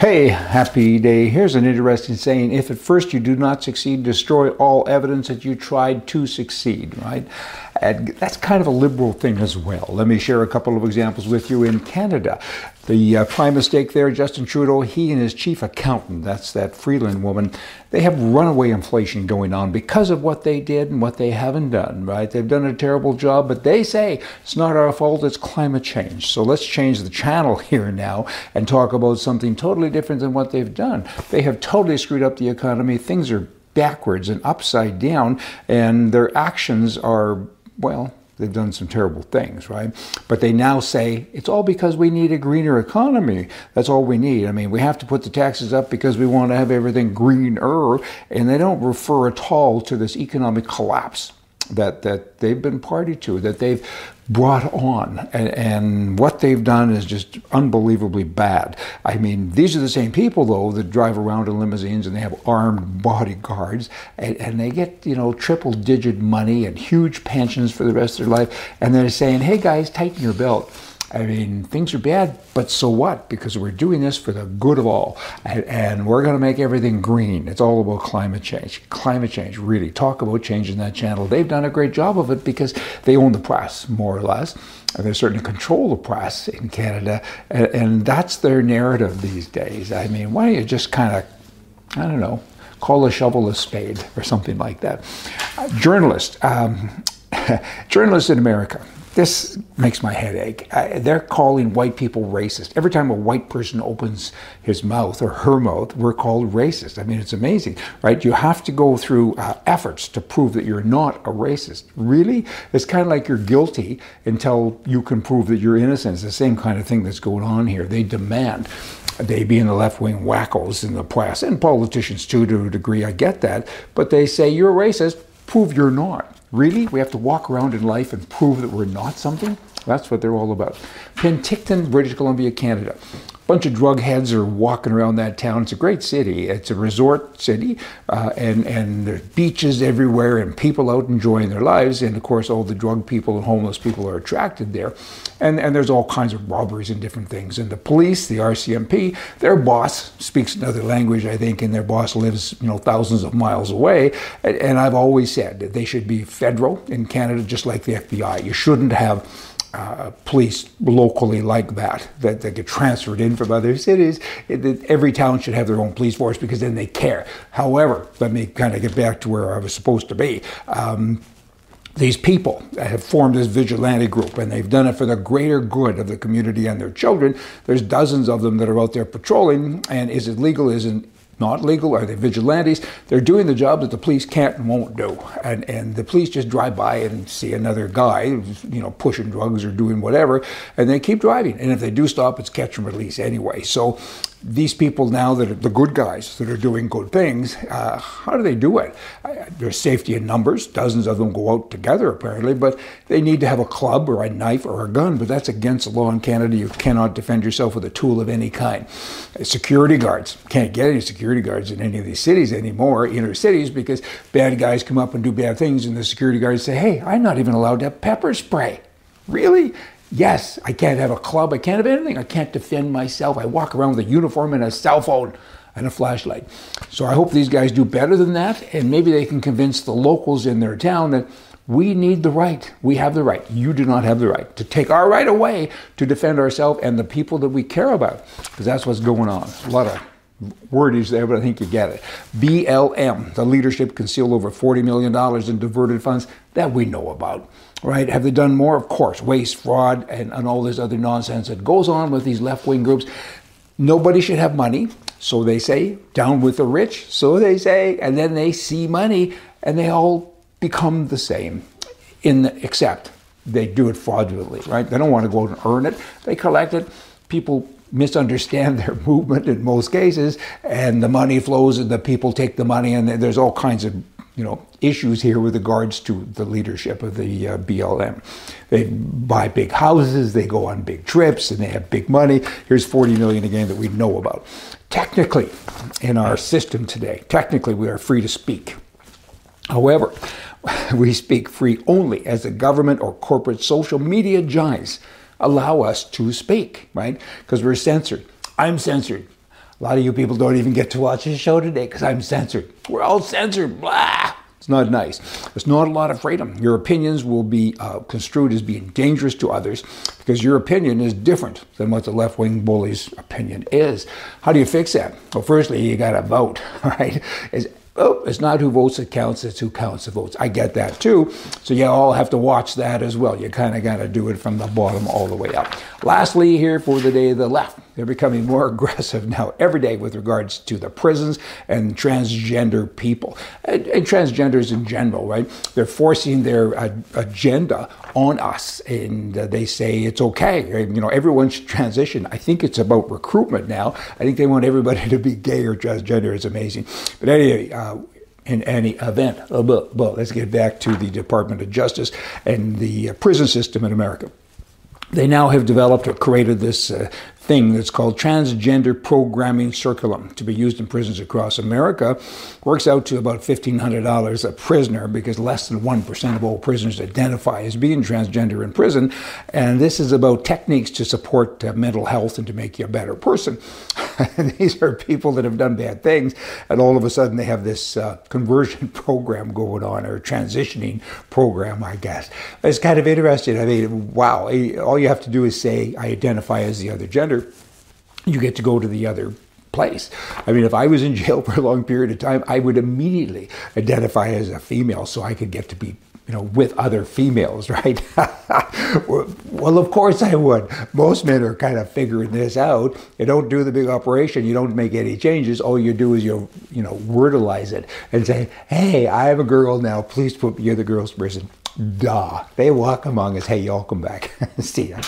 Hey, happy day. Here's an interesting saying. If at first you do not succeed, destroy all evidence that you tried to succeed, right? And that's kind of a liberal thing as well. Let me share a couple of examples with you in Canada. The uh, prime mistake there, Justin Trudeau, he and his chief accountant, that's that Freeland woman, they have runaway inflation going on because of what they did and what they haven't done, right? They've done a terrible job, but they say it's not our fault, it's climate change. So let's change the channel here now and talk about something totally different than what they've done. They have totally screwed up the economy. Things are backwards and upside down, and their actions are, well, they've done some terrible things, right? But they now say it's all because we need a greener economy. That's all we need. I mean, we have to put the taxes up because we want to have everything greener, and they don't refer at all to this economic collapse that that they've been party to, that they've brought on, and, and, what they've done is just unbelievably bad. I mean, these are the same people though that drive around in limousines and they have armed bodyguards, and, and they get you know triple digit money and huge pensions for the rest of their life, and they're saying, "Hey guys, tighten your belt." I mean, things are bad, but so what? Because we're doing this for the good of all. And, and we're going to make everything green. It's all about climate change. Climate change, really. Talk about changing that channel. They've done a great job of it because they own the press, more or less. And they certainly control the press in Canada. And, and that's their narrative these days. I mean, why don't you just kind of, I don't know, call a shovel a spade or something like that? Uh, journalists, um, journalists in America this makes my head ache. I, they're calling white people racist. Every time a white person opens his mouth or her mouth, we're called racist. I mean, it's amazing, right? You have to go through uh, efforts to prove that you're not a racist. Really? It's kind of like you're guilty until you can prove that you're innocent. It's the same kind of thing that's going on here. They demand they being the left wing wackos in the press and politicians too to a degree, I get that, but they say you're racist, prove you're not. Really? We have to walk around in life and prove that we're not something? That's what they're all about. Penticton, British Columbia, Canada bunch of drug heads are walking around that town. It's a great city. It's a resort city, uh, and and there's beaches everywhere, and people out enjoying their lives. And of course, all the drug people and homeless people are attracted there, and and there's all kinds of robberies and different things. And the police, the RCMP, their boss speaks another language, I think, and their boss lives you know thousands of miles away. And, and I've always said that they should be federal in Canada, just like the FBI. You shouldn't have uh, police locally like that, that, that get transferred in from other cities. It, it, every town should have their own police force because then they care. However, let me kind of get back to where I was supposed to be. Um, these people have formed this vigilante group and they've done it for the greater good of the community and their children. There's dozens of them that are out there patrolling, and is it legal? Isn't not legal? Are they vigilantes? They're doing the job that the police can't and won't do. And, and the police just drive by and see another guy, you know, pushing drugs or doing whatever, and they keep driving. And if they do stop, it's catch and release anyway. So these people now that are the good guys that are doing good things, uh, how do they do it? There's safety in numbers. Dozens of them go out together apparently, but they need to have a club or a knife or a gun. But that's against the law in Canada. You cannot defend yourself with a tool of any kind. Uh, security guards can't get any security guards in any of these cities anymore, inner cities, because bad guys come up and do bad things, and the security guards say, "Hey, I'm not even allowed to have pepper spray." Really? Yes, I can't have a club. I can't have anything. I can't defend myself. I walk around with a uniform and a cell phone and a flashlight. So I hope these guys do better than that, and maybe they can convince the locals in their town that we need the right. We have the right. You do not have the right to take our right away to defend ourselves and the people that we care about, because that's what's going on. A lot of wordage there, but I think you get it. BLM, the leadership concealed over $40 million in diverted funds that we know about right? Have they done more? Of course, waste, fraud, and, and all this other nonsense that goes on with these left wing groups. Nobody should have money, so they say, down with the rich, so they say, and then they see money and they all become the same, in the, except they do it fraudulently, right? They don't want to go out and earn it, they collect it. People misunderstand their movement in most cases, and the money flows, and the people take the money, and there's all kinds of you know, issues here with regards to the leadership of the uh, BLM. They buy big houses, they go on big trips, and they have big money. Here's 40 million again that we know about. Technically, in our system today, technically we are free to speak. However, we speak free only as the government or corporate social media giants allow us to speak, right? Because we're censored. I'm censored. A lot of you people don't even get to watch this show today because I'm censored. We're all censored. Blah. It's not nice. There's not a lot of freedom. Your opinions will be uh, construed as being dangerous to others because your opinion is different than what the left wing bully's opinion is. How do you fix that? Well, firstly, you got to vote, right? It's oh, it's not who votes that counts, it's who counts the votes. I get that too. So you all have to watch that as well. You kind of got to do it from the bottom all the way up. Lastly, here for the day the left. They're becoming more aggressive now every day with regards to the prisons and transgender people and, and transgenders in general, right? They're forcing their uh, agenda on us, and uh, they say it's okay. You know, everyone should transition. I think it's about recruitment now. I think they want everybody to be gay or transgender. It's amazing. But anyway, uh, in any event, uh, well, let's get back to the Department of Justice and the uh, prison system in America they now have developed or created this uh, thing that's called transgender programming curriculum to be used in prisons across America. Works out to about $1,500 a prisoner because less than 1% of all prisoners identify as being transgender in prison. And this is about techniques to support uh, mental health and to make you a better person. These are people that have done bad things, and all of a sudden they have this uh, conversion program going on or transitioning program, I guess. It's kind of interesting. I mean, wow, all you have to do is say, I identify as the other gender you get to go to the other place. I mean, if I was in jail for a long period of time, I would immediately identify as a female so I could get to be, you know, with other females, right? well, of course I would. Most men are kind of figuring this out. You don't do the big operation. You don't make any changes. All you do is you, you know, wordalize it and say, "Hey, I am a girl now. Please put me in the girls' prison." Duh. They walk among us. Hey, y'all come back. See ya.